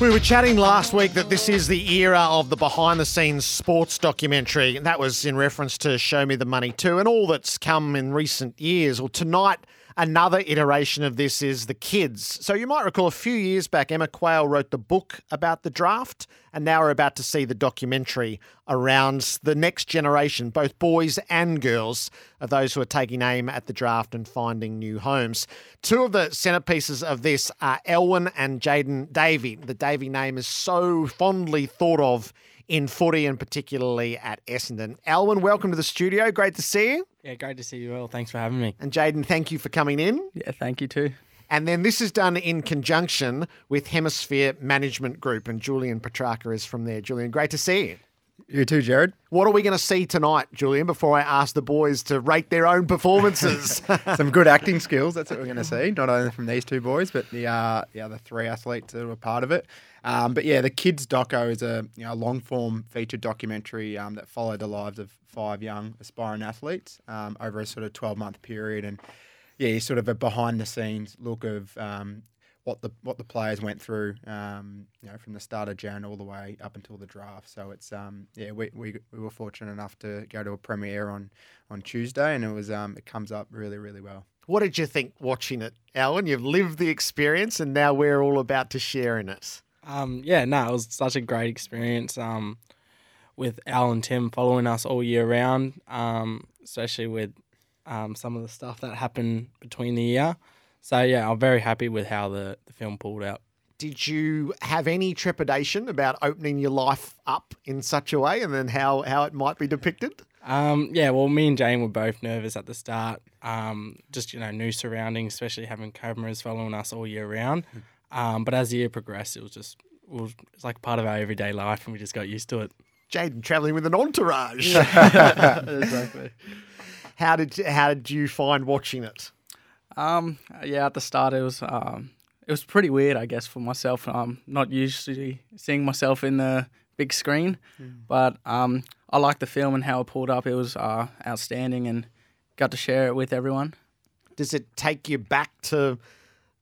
We were chatting last week that this is the era of the behind the scenes sports documentary. And that was in reference to Show Me the Money too, and all that's come in recent years. Well, tonight, Another iteration of this is The Kids. So you might recall a few years back, Emma Quayle wrote the book about the draft, and now we're about to see the documentary around the next generation, both boys and girls, of those who are taking aim at the draft and finding new homes. Two of the centerpieces of this are Alwyn and Jayden Davey. The Davey name is so fondly thought of in footy and particularly at Essendon. Alwyn, welcome to the studio. Great to see you. Yeah, great to see you all. Thanks for having me. And Jayden, thank you for coming in. Yeah, thank you too. And then this is done in conjunction with Hemisphere Management Group, and Julian Petrarca is from there. Julian, great to see you. You too, Jared. What are we going to see tonight, Julian, before I ask the boys to rate their own performances? Some good acting skills, that's what we're going to see, not only from these two boys, but the, uh, the other three athletes that were part of it. Um, but yeah, the Kids Doco is a you know, long form feature documentary um, that followed the lives of five young aspiring athletes um, over a sort of 12 month period. And yeah, sort of a behind the scenes look of um, what the what the players went through, um, you know, from the start of Jan all the way up until the draft. So it's um, yeah, we, we, we were fortunate enough to go to a premiere on on Tuesday, and it was um, it comes up really really well. What did you think watching it, Alwyn? You've lived the experience, and now we're all about to share in it. Um, yeah, no, it was such a great experience. Um, with Al and Tim following us all year round, um, especially with um, some of the stuff that happened between the year. So yeah, I'm very happy with how the, the film pulled out. Did you have any trepidation about opening your life up in such a way, and then how how it might be depicted? Um, yeah, well, me and Jane were both nervous at the start. Um, just you know, new surroundings, especially having cameras following us all year round. Um, but as the year progressed, it was just it was, it was like part of our everyday life, and we just got used to it. Jayden traveling with an entourage. exactly. How did how did you find watching it? Um, yeah, at the start it was um, it was pretty weird, I guess, for myself. Um, not usually seeing myself in the big screen, mm. but um, I liked the film and how it pulled up. It was uh, outstanding, and got to share it with everyone. Does it take you back to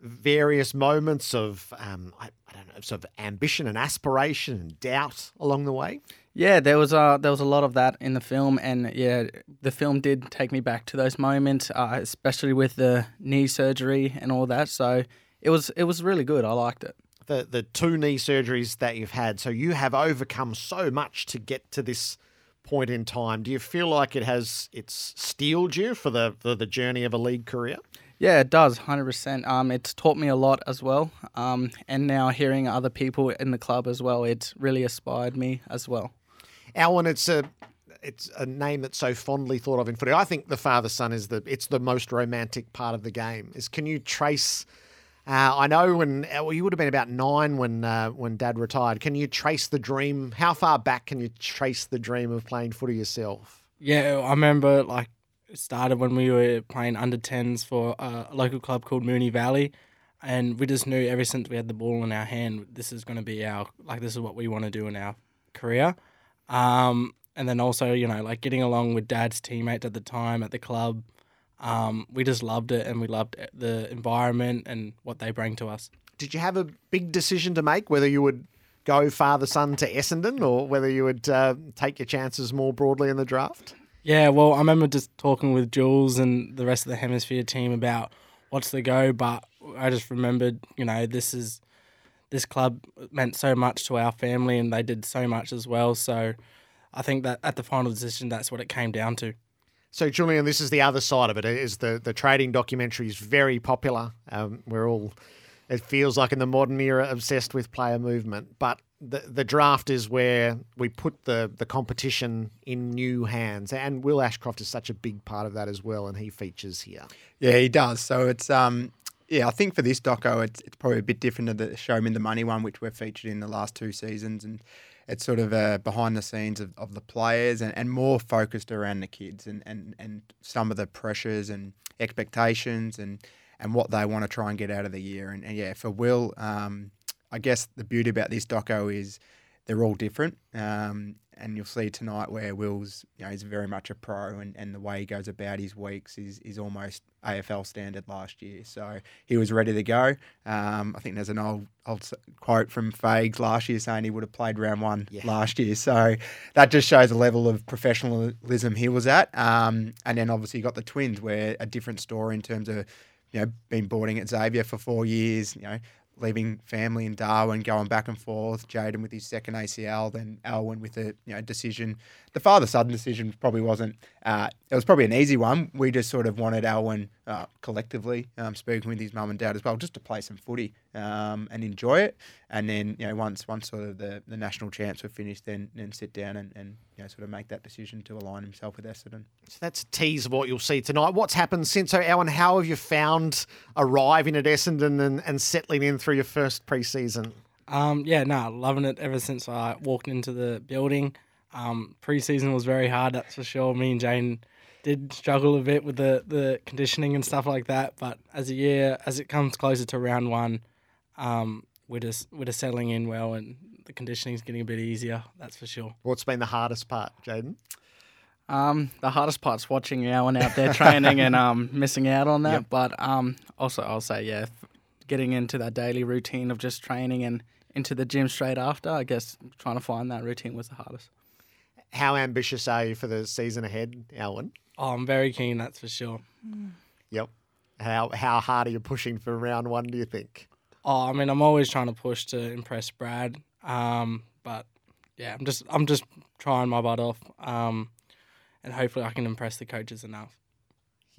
various moments of um, I, I don't know, sort of ambition and aspiration and doubt along the way? Yeah, there was uh, there was a lot of that in the film, and yeah, the film did take me back to those moments, uh, especially with the knee surgery and all that. So it was it was really good. I liked it. The the two knee surgeries that you've had, so you have overcome so much to get to this point in time. Do you feel like it has it's steeled you for the for the journey of a league career? Yeah, it does, hundred percent. Um, it's taught me a lot as well. Um, and now hearing other people in the club as well, it's really inspired me as well. Alwyn, it's a it's a name that's so fondly thought of in footy. I think the father son is the it's the most romantic part of the game. Is can you trace? Uh, I know when well, you would have been about nine when uh, when Dad retired. Can you trace the dream? How far back can you trace the dream of playing footy yourself? Yeah, I remember like it started when we were playing under tens for a local club called Moonee Valley, and we just knew ever since we had the ball in our hand, this is going to be our like this is what we want to do in our career. Um, and then also, you know, like getting along with dad's teammates at the time at the club. Um, we just loved it and we loved the environment and what they bring to us. Did you have a big decision to make whether you would go father son to Essendon or whether you would uh, take your chances more broadly in the draft? Yeah, well, I remember just talking with Jules and the rest of the Hemisphere team about what's the go, but I just remembered, you know, this is this club meant so much to our family and they did so much as well. So I think that at the final decision, that's what it came down to. So, Julian, this is the other side of it. Is the the trading documentary is very popular. Um, we're all, it feels like in the modern era, obsessed with player movement. But the the draft is where we put the the competition in new hands, and Will Ashcroft is such a big part of that as well, and he features here. Yeah, he does. So it's um yeah, I think for this doco, it's, it's probably a bit different to the Show Me the Money one, which we've featured in the last two seasons. And it's sort of uh, behind the scenes of, of the players and, and more focused around the kids and, and, and some of the pressures and expectations and, and what they want to try and get out of the year. And, and yeah, for Will, um, I guess the beauty about this doco is they're all different. Um, and you'll see tonight where Will's, you know, he's very much a pro, and, and the way he goes about his weeks is is almost AFL standard last year. So he was ready to go. Um, I think there's an old old quote from Fags last year saying he would have played round one yeah. last year. So that just shows the level of professionalism he was at. Um, and then obviously you got the twins, where a different story in terms of you know, been boarding at Xavier for four years, you know, leaving family in Darwin, going back and forth. Jayden with his second ACL, then Alwyn with a you know decision. The father son decision probably wasn't. Uh, it was probably an easy one. We just sort of wanted Alwyn uh, collectively, um, speaking with his mum and dad as well, just to play some footy um, and enjoy it. And then you know once once sort of the, the national champs were finished, then then sit down and, and you know sort of make that decision to align himself with Essendon. So that's a tease of what you'll see tonight. What's happened since? So, Alwyn, how have you found arriving at Essendon and, and settling in through your first preseason? Um, yeah, no, loving it ever since I walked into the building. Um, preseason was very hard, that's for sure. Me and Jane did struggle a bit with the, the conditioning and stuff like that. But as a year, as it comes closer to round one, um, we're just we're just settling in well, and the conditioning is getting a bit easier. That's for sure. What's been the hardest part, Jayden? Um, the hardest part's watching Owen out there training and um, missing out on that. Yep. But um, also, I'll say, yeah, getting into that daily routine of just training and into the gym straight after, I guess trying to find that routine was the hardest. How ambitious are you for the season ahead, Alwyn? Oh, I'm very keen, that's for sure. Yep. How how hard are you pushing for round one? Do you think? Oh, I mean, I'm always trying to push to impress Brad, um, but yeah, I'm just I'm just trying my butt off, um, and hopefully I can impress the coaches enough.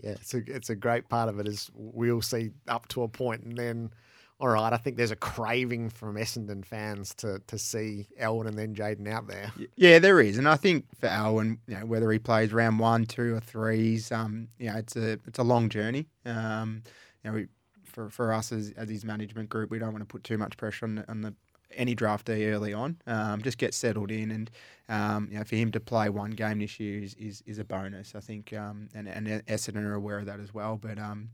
Yeah, it's a it's a great part of it is we'll see up to a point, and then all right, I think there's a craving from Essendon fans to to see Elwood and then Jayden out there. Yeah, there is, and I think for Elwood, you know, whether he plays round one, two, or threes, um, you know, it's a it's a long journey. Um, you know, we, for for us as as his management group, we don't want to put too much pressure on the, on the any draft day early on. Um, just get settled in, and um, you know, for him to play one game this year is is, is a bonus. I think, um, and and Essendon are aware of that as well. But um,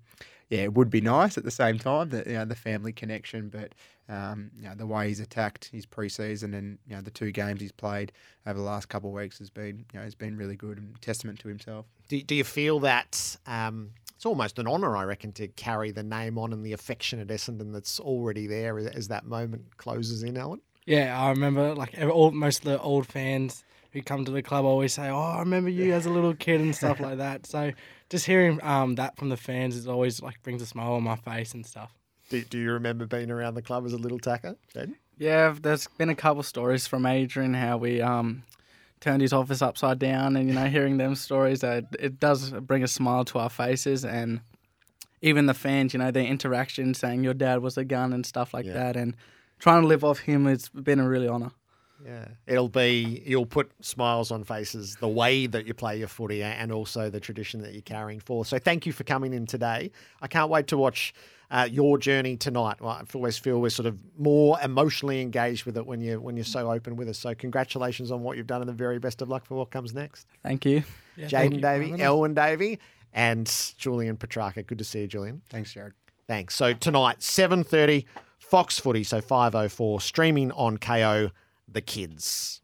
yeah, it would be nice at the same time that you know the family connection, but um, you know the way he's attacked his preseason and you know the two games he's played over the last couple of weeks has been you know has been really good and testament to himself. Do, do you feel that um, it's almost an honour, I reckon, to carry the name on and the affection at Essendon that's already there as that moment closes in, Alwyn? Yeah, I remember like all most of the old fans who come to the club always say, "Oh, I remember you as a little kid" and stuff like that. So just hearing um, that from the fans is always like brings a smile on my face and stuff. Do, do you remember being around the club as a little tacker, Jayden? Yeah, there's been a couple stories from Adrian how we um, turned his office upside down, and you know, hearing them stories, uh, it does bring a smile to our faces, and even the fans, you know, their interaction, saying your dad was a gun and stuff like yeah. that, and trying to live off him, it's been a really honour. Yeah, it'll be you'll put smiles on faces the way that you play your footy and also the tradition that you're carrying forth. So thank you for coming in today. I can't wait to watch uh, your journey tonight. Well, I always feel we're sort of more emotionally engaged with it when you when you're so open with us. So congratulations on what you've done and the very best of luck for what comes next. Thank you, yeah, Jayden Davey, Alwyn Davey, and Julian Petrarca. Good to see you, Julian. Thanks, Jared. Thanks. So tonight, seven thirty, Fox Footy. So five oh four streaming on Kayo the kids.